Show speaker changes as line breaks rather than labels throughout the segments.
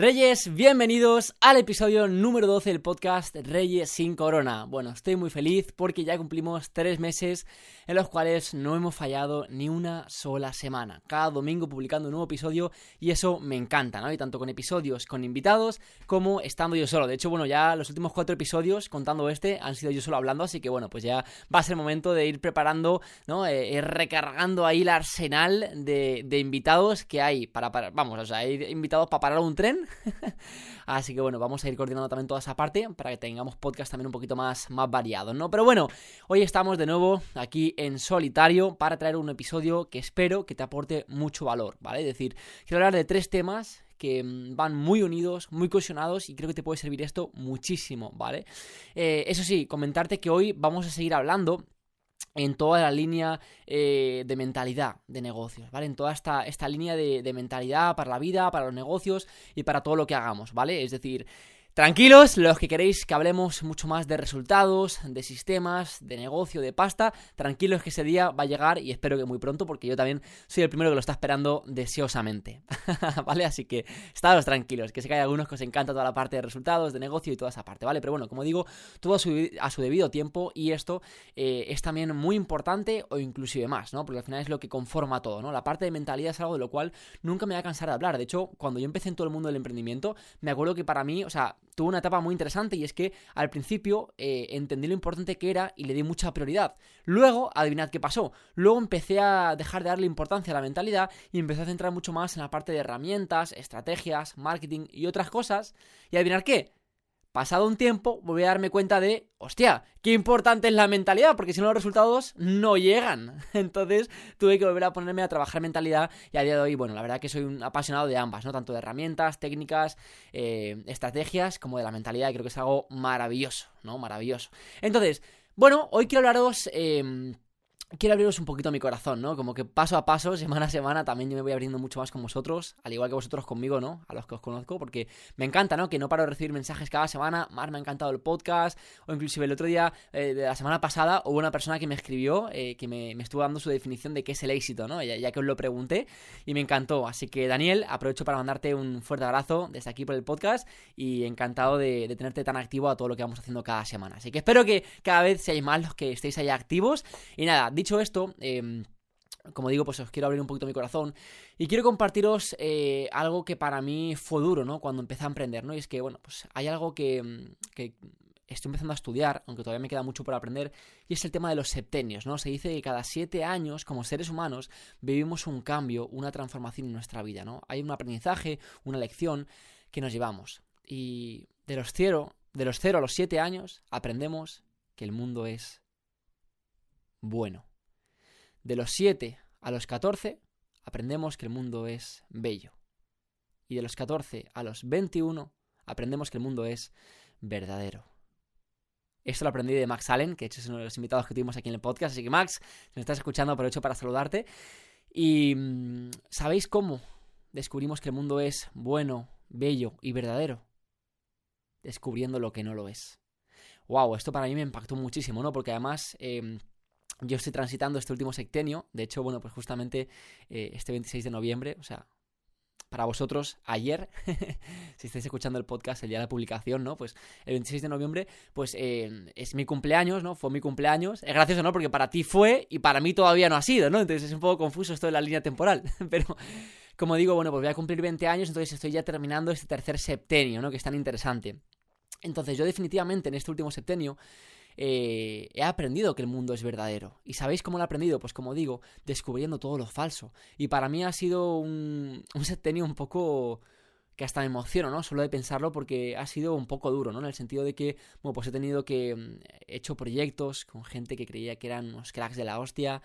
Reyes, bienvenidos al episodio número 12 del podcast Reyes sin Corona. Bueno, estoy muy feliz porque ya cumplimos tres meses en los cuales no hemos fallado ni una sola semana. Cada domingo publicando un nuevo episodio y eso me encanta, ¿no? Y tanto con episodios con invitados como estando yo solo. De hecho, bueno, ya los últimos cuatro episodios, contando este, han sido yo solo hablando, así que bueno, pues ya va a ser momento de ir preparando, ¿no? Eh, recargando ahí el arsenal de, invitados que hay para, para, vamos, o sea, hay invitados para parar un tren Así que bueno, vamos a ir coordinando también toda esa parte para que tengamos podcast también un poquito más, más variados, ¿no? Pero bueno, hoy estamos de nuevo aquí en solitario para traer un episodio que espero que te aporte mucho valor, ¿vale? Es decir, quiero hablar de tres temas que mm, van muy unidos, muy cohesionados y creo que te puede servir esto muchísimo, ¿vale? Eh, eso sí, comentarte que hoy vamos a seguir hablando en toda la línea eh, de mentalidad de negocios, ¿vale? En toda esta, esta línea de, de mentalidad para la vida, para los negocios y para todo lo que hagamos, ¿vale? Es decir, Tranquilos, los que queréis que hablemos mucho más de resultados, de sistemas, de negocio, de pasta, tranquilos que ese día va a llegar y espero que muy pronto porque yo también soy el primero que lo está esperando deseosamente. ¿Vale? Así que estados tranquilos, que sé que hay algunos que os encanta toda la parte de resultados, de negocio y toda esa parte, ¿vale? Pero bueno, como digo, todo a su, debido tiempo y esto eh, es también muy importante o inclusive más, ¿no? Porque al final es lo que conforma todo, ¿no? La parte de mentalidad es algo de lo cual nunca me voy a cansar de hablar. De hecho, cuando yo empecé en todo el mundo del emprendimiento, me acuerdo que para mí, o sea, tuvo una etapa muy interesante y es que al principio eh, entendí lo importante que era y le di mucha prioridad. Luego, adivinad qué pasó. Luego empecé a dejar de darle importancia a la mentalidad y empecé a centrar mucho más en la parte de herramientas, estrategias, marketing y otras cosas. Y adivinad qué, pasado un tiempo, voy a darme cuenta de, hostia, qué importante es la mentalidad, porque si no los resultados no llegan. Entonces tuve que volver a ponerme a trabajar mentalidad y a día de hoy, bueno, la verdad que soy un apasionado de ambas, ¿no? Tanto de herramientas, técnicas, eh, estrategias, como de la mentalidad, y creo que es algo maravilloso, ¿no? Maravilloso. Entonces, bueno, hoy quiero hablaros... Eh, quiero abriros un poquito mi corazón, ¿no? Como que paso a paso, semana a semana, también yo me voy abriendo mucho más con vosotros, al igual que vosotros conmigo, ¿no? A los que os conozco, porque me encanta, ¿no? Que no paro de recibir mensajes cada semana, más me ha encantado el podcast, o inclusive el otro día eh, de la semana pasada hubo una persona que me escribió, eh, que me, estuvo dando su definición de qué es el éxito, ¿no? Ya, que os lo pregunté, y me encantó. Así que, Daniel, aprovecho para mandarte un fuerte abrazo desde aquí por el podcast, y encantado de, de tenerte tan activo a todo lo que vamos haciendo cada semana. Así que espero que cada vez seáis más los que estéis ahí activos, y nada, dicho esto, em, como digo, pues os quiero abrir un poquito mi corazón y quiero compartiros eh, algo que para mí fue duro, ¿no? Cuando empecé a emprender, ¿no? Y es que, bueno, pues hay algo que, em, que estoy empezando a estudiar, aunque todavía me queda mucho por aprender, y es el tema de los septenios, ¿no? Se dice que cada siete años, como seres humanos, vivimos un cambio, una transformación en nuestra vida, ¿no? Hay un aprendizaje, una lección que nos llevamos. Y de los cero, de los cero a los siete años, aprendemos que el mundo es bueno. De los 7 a los 14 aprendemos que el mundo es bello. Y de los 14 a los 21 aprendemos que el mundo es verdadero. Esto lo aprendí de Max Allen, que es uno de los invitados que tuvimos aquí en el podcast. Así que Max, si me estás escuchando, aprovecho para saludarte. Y mm, ¿sabéis cómo descubrimos que el mundo es bueno, bello y verdadero? Descubriendo lo que no lo es. Wow, esto para mí me impactó muchísimo, ¿no? Porque además em, yo estoy transitando este último sectenio. De hecho, bueno, pues justamente eh, este 26 de noviembre, o sea, para vosotros ayer, si estáis escuchando el podcast el día de la publicación, ¿no? Pues el 26 de noviembre, pues eh, es mi cumpleaños, ¿no? Fue mi cumpleaños. Es gracioso, ¿no? Porque para ti fue y para mí todavía no ha sido, ¿no? Entonces es un poco confuso esto de la línea temporal. Pero, como digo, bueno, pues voy a cumplir 20 años, entonces estoy ya terminando este tercer septenio, ¿no? Que es tan interesante. Entonces yo definitivamente en este último septenio eh, he aprendido que el mundo es verdadero. ¿Y sabéis cómo lo he aprendido? Pues como digo, descubriendo todo lo falso. Y para mí ha sido un, un septenio un poco que hasta me emociono, ¿no? Solo de pensarlo porque ha sido un poco duro, ¿no? En el sentido de que, bueno, pues he tenido que... Mm, he hecho proyectos con gente que creía que eran unos cracks de la hostia.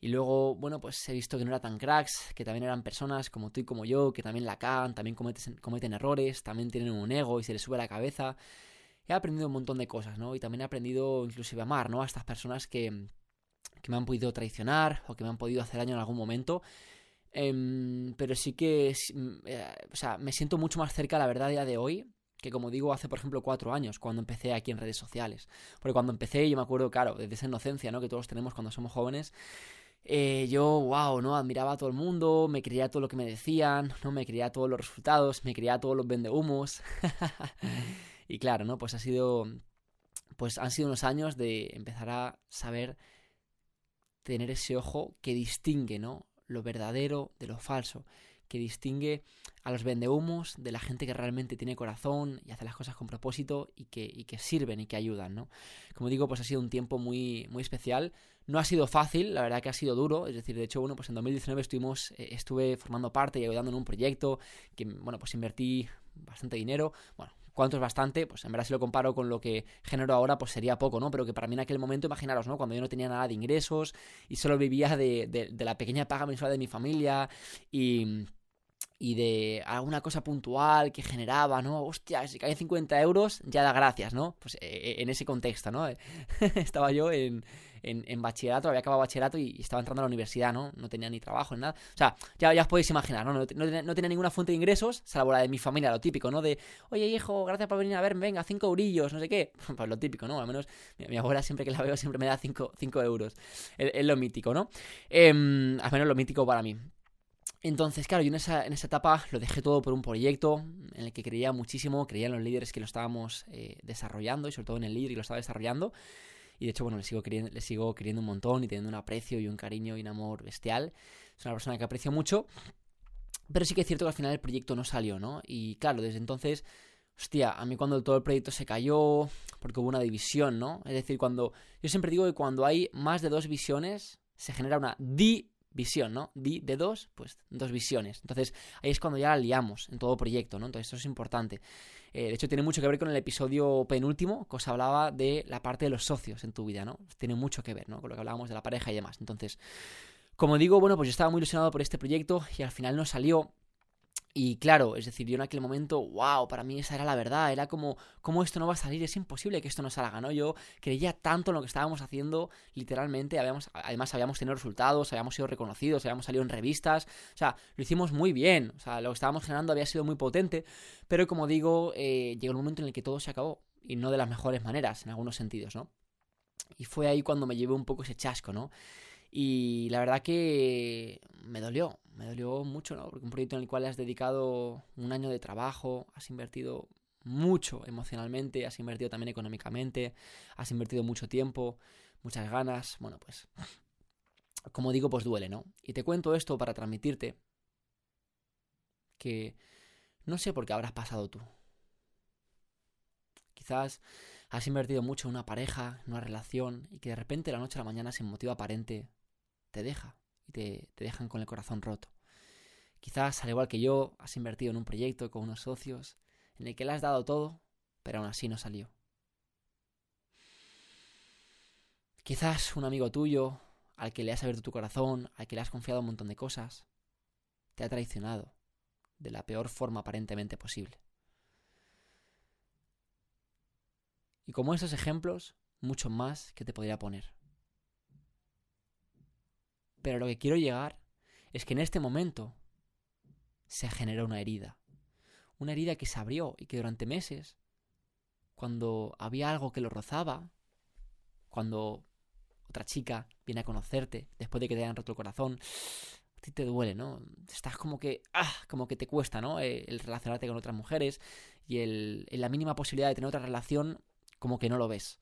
Y luego, bueno, pues he visto que no eran tan cracks, que también eran personas como tú y como yo, que también la cagan, también cometen, cometen errores, también tienen un ego y se les sube la cabeza he aprendido un montón de cosas, ¿no? Y también he aprendido inclusive a amar, ¿no? A estas personas que, que me han podido traicionar o que me han podido hacer daño en algún momento. Em, pero sí que, mm, eh, o sea, me siento mucho más cerca, la verdad, a día de hoy, que como digo, hace por ejemplo cuatro años, cuando empecé aquí en redes sociales. Porque cuando empecé, yo me acuerdo, claro, desde esa inocencia, ¿no? Que todos tenemos cuando somos jóvenes. eh, yo, wow, ¿no? Admiraba a todo el mundo, me creía todo lo que me decían, ¿no? Me creía todos los resultados, me creía todos los vendehumos. y claro, ¿no? Pues ha sido, pues han sido unos años de empezar a saber tener ese ojo que distingue, ¿no? Lo verdadero de lo falso, que distingue a los vendehumos de la gente que realmente tiene corazón y hace las cosas con propósito y que, y que sirven y que ayudan, ¿no? Como digo, pues ha sido un tiempo muy, muy especial. No ha sido fácil, la verdad que ha sido duro. Es decir, de hecho, bueno, pues en 2019 estuvimos, eh, estuve formando parte y ayudando en un proyecto que, bueno, pues invertí bastante dinero. Bueno, ¿Cuánto es bastante? Pues en verdad si lo comparo con lo que genero ahora, pues sería poco, ¿no? Pero que para mí en aquel momento, imaginaros, ¿no? Cuando yo no tenía nada de ingresos y solo vivía de, de, de la pequeña paga mensual de mi familia y y de alguna cosa puntual que generaba, ¿no? Hostia, si caen 50 euros, ya da gracias, ¿no? Pues eh, en ese contexto, ¿no? estaba yo en, en, bachillerato, había acabado bachillerato y, estaba entrando a la universidad, ¿no? No tenía ni trabajo ni nada. O sea, ya, ya os podéis imaginar, ¿no? No, tenía, ninguna fuente de ingresos, salvo la de mi familia, lo típico, ¿no? De, oye, hijo, gracias por venir a verme, venga, 5 eurillos, no sé qué. Pues lo típico, ¿no? Al menos mi, abuela siempre que la veo siempre me da 5 euros. Es, lo mítico, ¿no? Em, al menos lo mítico para mí. Entonces, claro, yo en esa, en esa etapa lo dejé todo por un proyecto en el que creía muchísimo, creía en los líderes que lo estábamos eh, desarrollando y sobre todo en el líder que lo estaba desarrollando. Y de hecho, bueno, le sigo, queriendo, le sigo queriendo un montón y teniendo un aprecio y un cariño y un amor bestial. Es una persona que aprecio mucho. Pero sí que es cierto que al final el proyecto no salió, ¿no? Y claro, desde entonces, hostia, a mí cuando todo el proyecto se cayó, porque hubo una división, ¿no? Es decir, cuando. Yo siempre digo que cuando hay más de dos visiones, se genera una di visión, ¿no? Di de dos, pues dos visiones. Entonces ahí es cuando ya la liamos en todo proyecto, ¿no? Entonces eso es importante. Eh, de hecho tiene mucho que ver con el episodio penúltimo, que os hablaba de la parte de los socios en tu vida, ¿no? Tiene mucho que ver, ¿no? Con lo que hablábamos de la pareja y demás. Entonces, como digo, bueno, pues yo estaba muy ilusionado por este proyecto y al final no salió. Y claro, es decir, yo en aquel momento, wow, para mí esa era la verdad, era como, ¿cómo esto no va a salir? Es imposible que esto no salga, ¿no? Yo creía tanto en lo que estábamos haciendo, literalmente, habíamos, además habíamos tenido resultados, habíamos sido reconocidos, habíamos salido en revistas, o sea, lo hicimos muy bien, o sea, lo que estábamos generando había sido muy potente, pero como digo, eh, llegó un momento en el que todo se acabó, y no de las mejores maneras, en algunos sentidos, ¿no? Y fue ahí cuando me llevé un poco ese chasco, ¿no? Y la verdad que me dolió, me dolió mucho, ¿no? Porque un proyecto en el cual has dedicado un año de trabajo, has invertido mucho emocionalmente, has invertido también económicamente, has invertido mucho tiempo, muchas ganas, bueno, pues como digo, pues duele, ¿no? Y te cuento esto para transmitirte que no sé por qué habrás pasado tú. Quizás has invertido mucho en una pareja, en una relación, y que de repente la noche a la mañana, sin motivo aparente, te deja y te, dejan con el corazón roto. Quizás, al igual que yo, has invertido en un proyecto con unos socios en el que le has dado todo, pero aún así no salió. Quizás un amigo tuyo, al que le has abierto tu corazón, al que le has confiado un montón de cosas, te ha traicionado de la peor forma aparentemente posible. Y como esos ejemplos, muchos más que te podría poner. Pero lo que quiero llegar es que en este momento se generó una herida. Una herida que se abrió y que durante meses, cuando había algo que lo rozaba, cuando otra chica viene a conocerte después de que te hayan roto el corazón, a ti te duele, ¿no? Estás como que, ah, como que te cuesta, ¿no? Eh, el relacionarte con otras mujeres y el, la mínima posibilidad de tener otra relación, como que no lo ves.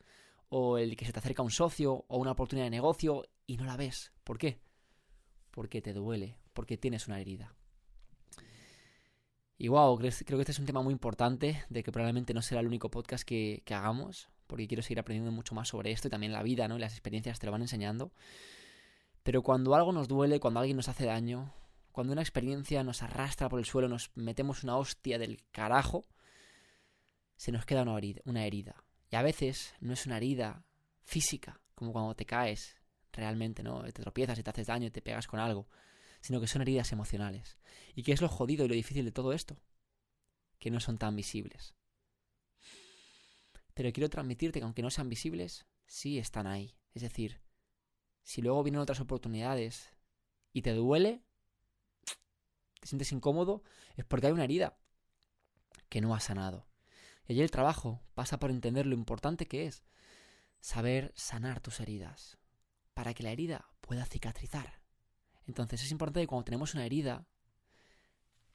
O el que se te acerca un socio o una oportunidad de negocio y no la ves. ¿Por qué? Porque te duele, porque tienes una herida. Y wow, creo, que este es un tema muy importante, de que probablemente no será el único podcast que, hagamos, porque quiero seguir aprendiendo mucho más sobre esto y también la vida, ¿no? Y las experiencias te lo van enseñando. Pero cuando algo nos duele, cuando alguien nos hace daño, cuando una experiencia nos arrastra por el suelo, nos metemos una hostia del carajo, se nos queda una herida, una herida. Y a veces no es una herida física, como cuando te caes realmente, ¿no? Te tropiezas y te haces daño y te pegas con algo, sino que son heridas emocionales. ¿Y qué es lo jodido y lo difícil de todo esto? Que no son tan visibles. Pero quiero transmitirte que aunque no sean visibles, sí están ahí. Es decir, si luego vienen otras oportunidades y te duele, te sientes incómodo, es porque hay una herida que no ha sanado. Y allí el trabajo pasa por entender lo importante que es saber sanar tus heridas, para que la herida pueda cicatrizar. Entonces es importante que cuando tenemos una herida,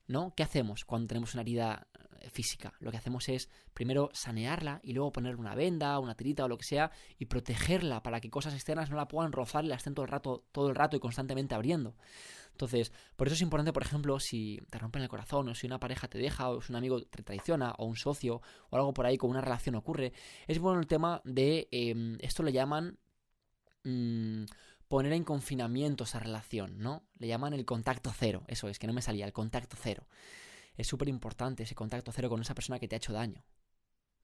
¿no? ¿Qué hacemos cuando tenemos una herida eh, física? Lo que hacemos es primero sanearla y luego ponerle una venda, una tirita o lo que sea y protegerla para que cosas externas no la puedan rozar y la estén todo el rato, todo el rato y constantemente abriendo. Entonces, por eso es importante, por ejemplo, si te rompen el corazón o si una pareja te deja o si un amigo te traiciona o un socio o algo por ahí con una relación ocurre, es bueno el tema de, em, esto le llaman... Mm, poner en confinamiento esa relación, ¿no? Le llaman el contacto cero, eso es, que no me salía, el contacto cero. Es súper importante ese contacto cero con esa persona que te ha hecho daño.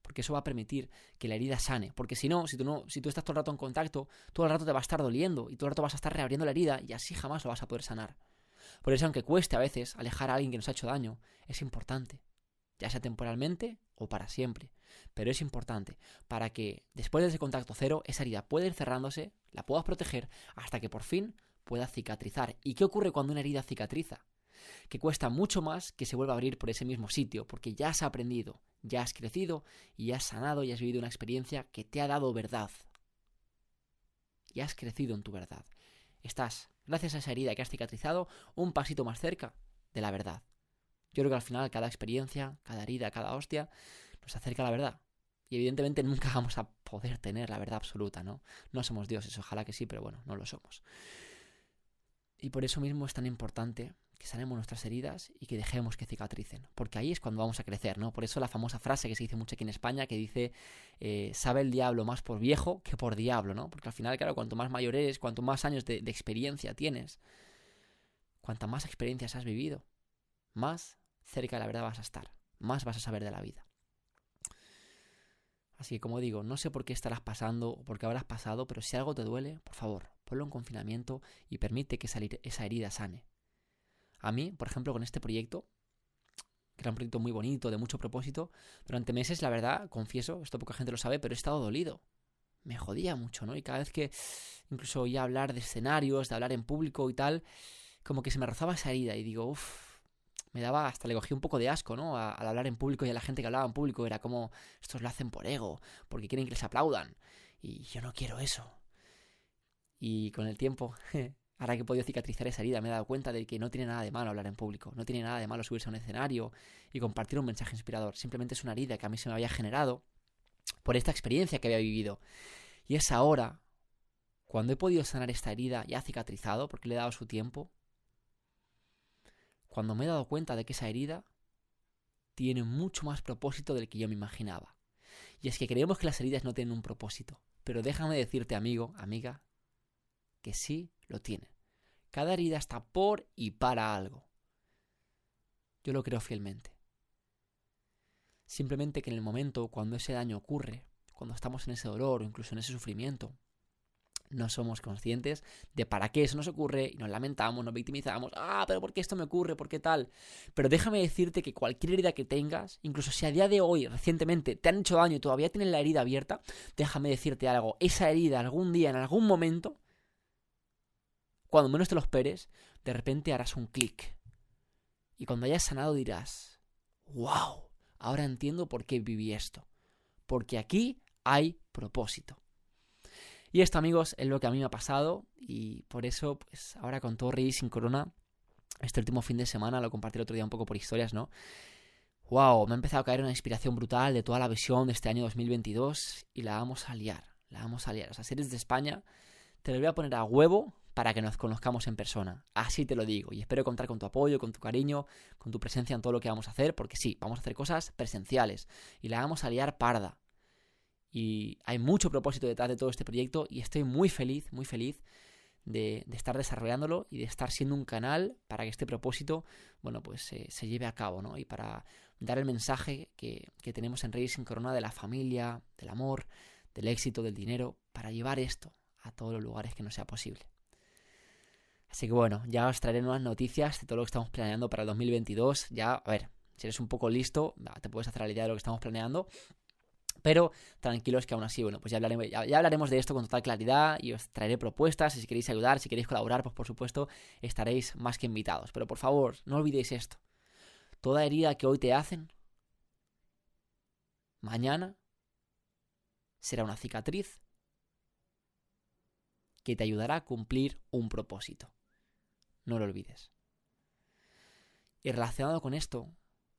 Porque eso va a permitir que la herida sane. Porque si no, si tú no, si tú estás todo el rato en contacto, todo el rato te va a estar doliendo y todo el rato vas a estar reabriendo la herida y así jamás lo vas a poder sanar. Por eso, aunque cueste a veces alejar a alguien que nos ha hecho daño, es importante. Ya sea temporalmente o para siempre. Pero es importante para que después de ese contacto cero, esa herida pueda ir cerrándose, la puedas proteger hasta que por fin pueda cicatrizar. ¿Y qué ocurre cuando una herida cicatriza? Que cuesta mucho más que se vuelva a abrir por ese mismo sitio, porque ya has aprendido, ya has crecido y has sanado y has vivido una experiencia que te ha dado verdad. Y has crecido en tu verdad. Estás, gracias a esa herida que has cicatrizado, un pasito más cerca de la verdad. Yo creo que al final cada experiencia, cada herida, cada hostia, nos acerca a la verdad. Y evidentemente nunca vamos a poder tener la verdad absoluta, ¿no? No somos dioses, ojalá que sí, pero bueno, no lo somos. Y por eso mismo es tan importante que sanemos nuestras heridas y que dejemos que cicatricen, porque ahí es cuando vamos a crecer, ¿no? Por eso la famosa frase que se dice mucho aquí en España, que dice, eh, sabe el diablo más por viejo que por diablo, ¿no? Porque al final, claro, cuanto más mayor eres, cuanto más años de, de experiencia tienes, cuanta más experiencias has vivido, más cerca de la verdad vas a estar, más vas a saber de la vida. Así que como digo, no sé por qué estarás pasando o por qué habrás pasado, pero si algo te duele, por favor, ponlo en confinamiento y permite que esa herida sane. A mí, por ejemplo, con este proyecto, que era un proyecto muy bonito, de mucho propósito, durante meses, la verdad, confieso, esto poca gente lo sabe, pero he estado dolido. Me jodía mucho, ¿no? Y cada vez que incluso oía hablar de escenarios, de hablar en público y tal, como que se me rozaba esa herida y digo, uff, me daba, hasta le cogí un poco de asco, ¿no? Al hablar en público y a la gente que hablaba en público era como, estos lo hacen por ego, porque quieren que les aplaudan. Y yo no quiero eso. Y con el tiempo, ahora que he podido cicatrizar esa herida, me he dado cuenta de que no tiene nada de malo hablar en público, no tiene nada de malo subirse a un escenario y compartir un mensaje inspirador. Simplemente es una herida que a mí se me había generado por esta experiencia que había vivido. Y es ahora, cuando he podido sanar esta herida ya cicatrizado, porque le he dado su tiempo, cuando me he dado cuenta de que esa herida tiene mucho más propósito del que yo me imaginaba. Y es que creemos que las heridas no tienen un propósito, pero déjame decirte, amigo, amiga, que sí lo tienen. Cada herida está por y para algo. Yo lo creo fielmente. Simplemente que en el momento cuando ese daño ocurre, cuando estamos en ese dolor o incluso en ese sufrimiento, no somos conscientes de para qué eso nos ocurre y nos lamentamos, nos victimizamos. Ah, pero ¿por qué esto me ocurre? ¿Por qué tal? Pero déjame decirte que cualquier herida que tengas, incluso si a día de hoy, recientemente, te han hecho daño y todavía tienes la herida abierta, déjame decirte algo. Esa herida algún día, en algún momento, cuando menos te lo esperes, de repente harás un clic. Y cuando hayas sanado dirás, wow, ahora entiendo por qué viví esto. Porque aquí hay propósito. Y esto, amigos, es lo que a mí me ha pasado y por eso, pues ahora con todo Rey sin Corona, este último fin de semana, lo compartí el otro día un poco por historias, ¿no? Wow, me ha empezado a caer una inspiración brutal de toda la visión de este año 2022 y la vamos a liar, la vamos a liar. O sea, si eres de España, te lo voy a poner a huevo para que nos conozcamos en persona. Así te lo digo. Y espero contar con tu apoyo, con tu cariño, con tu presencia en todo lo que vamos a hacer, porque sí, vamos a hacer cosas presenciales y la vamos a liar parda. Y hay mucho propósito detrás de todo este proyecto y estoy muy feliz, muy feliz de, estar desarrollándolo y de estar siendo un canal para que este propósito, bueno, pues se lleve a cabo, ¿no? Y para dar el mensaje que, que tenemos en Reyes sin Corona de la familia, del amor, del éxito, del dinero, para llevar esto a todos los lugares que no sea posible. Así que bueno, ya os traeré nuevas noticias de todo lo que estamos planeando para el 2022. Ya, a ver, si eres un poco listo, te puedes hacer la idea de lo que estamos planeando. Pero tranquilos que aún así, bueno, pues ya hablaremos, ya, hablaremos de esto con total claridad y os traeré propuestas. Si queréis ayudar, si queréis colaborar, pues por supuesto estaréis más que invitados. Pero por favor, no olvidéis esto. Toda herida que hoy te hacen, mañana será una cicatriz que te ayudará a cumplir un propósito. No lo olvides. Y relacionado con esto,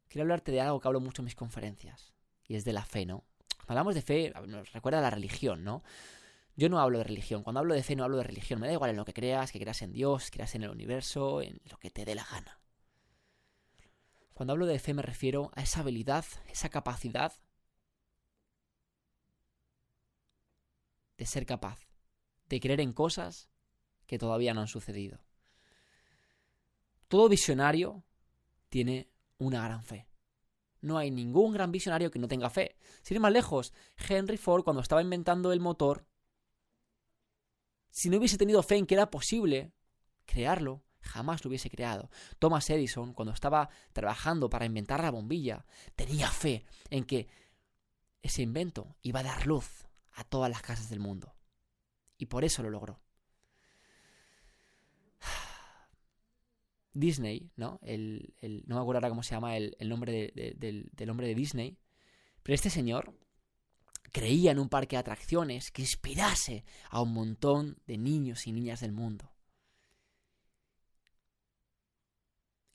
quiero hablarte de algo que hablo mucho en mis conferencias, y es de la fe, ¿no? Cuando hablamos de fe, nos recuerda a la religión, ¿no? Yo no hablo de religión. Cuando hablo de fe no hablo de religión. Me da igual en lo que creas, que creas en Dios, creas en el universo, en lo que te dé la gana. Cuando hablo de fe me refiero a esa habilidad, esa capacidad de ser capaz de creer en cosas que todavía no han sucedido. Todo visionario tiene una gran fe. No hay ningún gran visionario que no tenga fe. Sin ir más lejos, Henry Ford cuando estaba inventando el motor si no hubiese tenido fe en que era posible crearlo, jamás lo hubiese creado. Thomas Edison, cuando estaba trabajando para inventar la bombilla, tenía fe en que ese invento iba a dar luz a todas las casas del mundo. Y por eso lo logró. Disney, ¿no? El, no me acuerdo ahora cómo se llama el, nombre del, del hombre de Disney. Pero este señor creía en un parque de atracciones que inspirase a un montón de niños y niñas del mundo.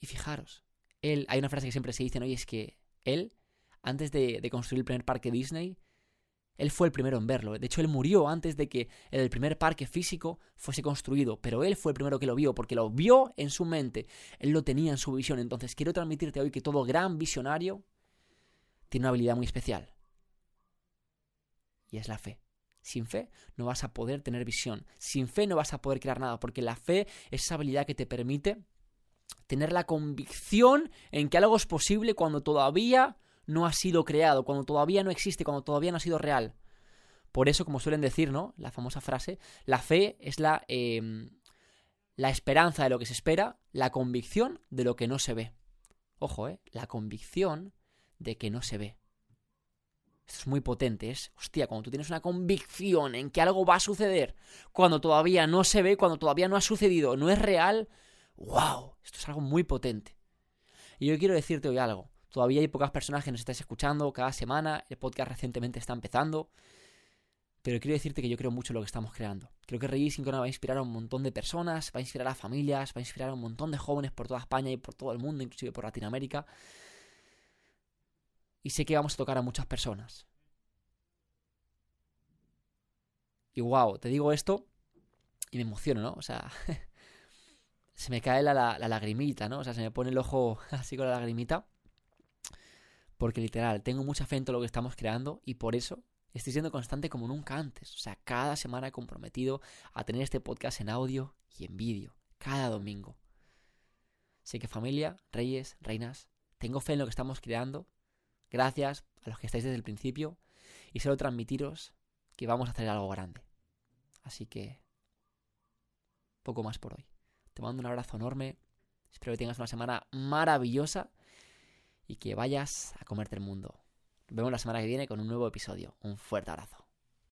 Y fijaros, él, hay una frase que siempre se dice, ¿no? Es que él, antes de, construir el primer parque Disney, él fue el primero en verlo. De hecho, él murió antes de que el primer parque físico fuese construido. Pero él fue el primero que lo vio, porque lo vio en su mente. Él lo tenía en su visión. Entonces, quiero transmitirte hoy que todo gran visionario tiene una habilidad muy especial y es la fe. Sin fe no vas a poder tener visión. Sin fe no vas a poder crear nada, porque la fe es esa habilidad que te permite tener la convicción en que algo es posible cuando todavía no ha sido creado, cuando todavía no existe, cuando todavía no ha sido real. Por eso, como suelen decir, ¿no? La famosa frase, la fe es la, em, la esperanza de lo que se espera, la convicción de lo que no se ve. Ojo, ¿eh? La convicción de que no se ve. Esto es muy potente, es, hostia, cuando tú tienes una convicción en que algo va a suceder, cuando todavía no se ve, cuando todavía no ha sucedido, no es real, wow, esto es algo muy potente. Y yo quiero decirte hoy algo, todavía hay pocas personas que nos estáis escuchando cada semana, el podcast recientemente está empezando, pero quiero decirte que yo creo mucho en lo que estamos creando. Creo que Reyes Sincrona va a inspirar a un montón de personas, va a inspirar a familias, va a inspirar a un montón de jóvenes por toda España y por todo el mundo, inclusive por Latinoamérica y sé que vamos a tocar a muchas personas. Y wow, te digo esto y me emociono, ¿no? O sea, se me cae la, la, lagrimita, ¿no? O sea, se me pone el ojo así con la lagrimita. Porque literal, tengo mucha fe en todo lo que estamos creando y por eso estoy siendo constante como nunca antes. O sea, cada semana he comprometido a tener este podcast en audio y en vídeo, cada domingo. Sé que familia, reyes, reinas, tengo fe en lo que estamos creando Gracias a los que estáis desde el principio y solo transmitiros que vamos a hacer algo grande. Así que poco más por hoy. Te mando un abrazo enorme. Espero que tengas una semana maravillosa y que vayas a comerte el mundo. Nos vemos la semana que viene con un nuevo episodio. Un fuerte abrazo.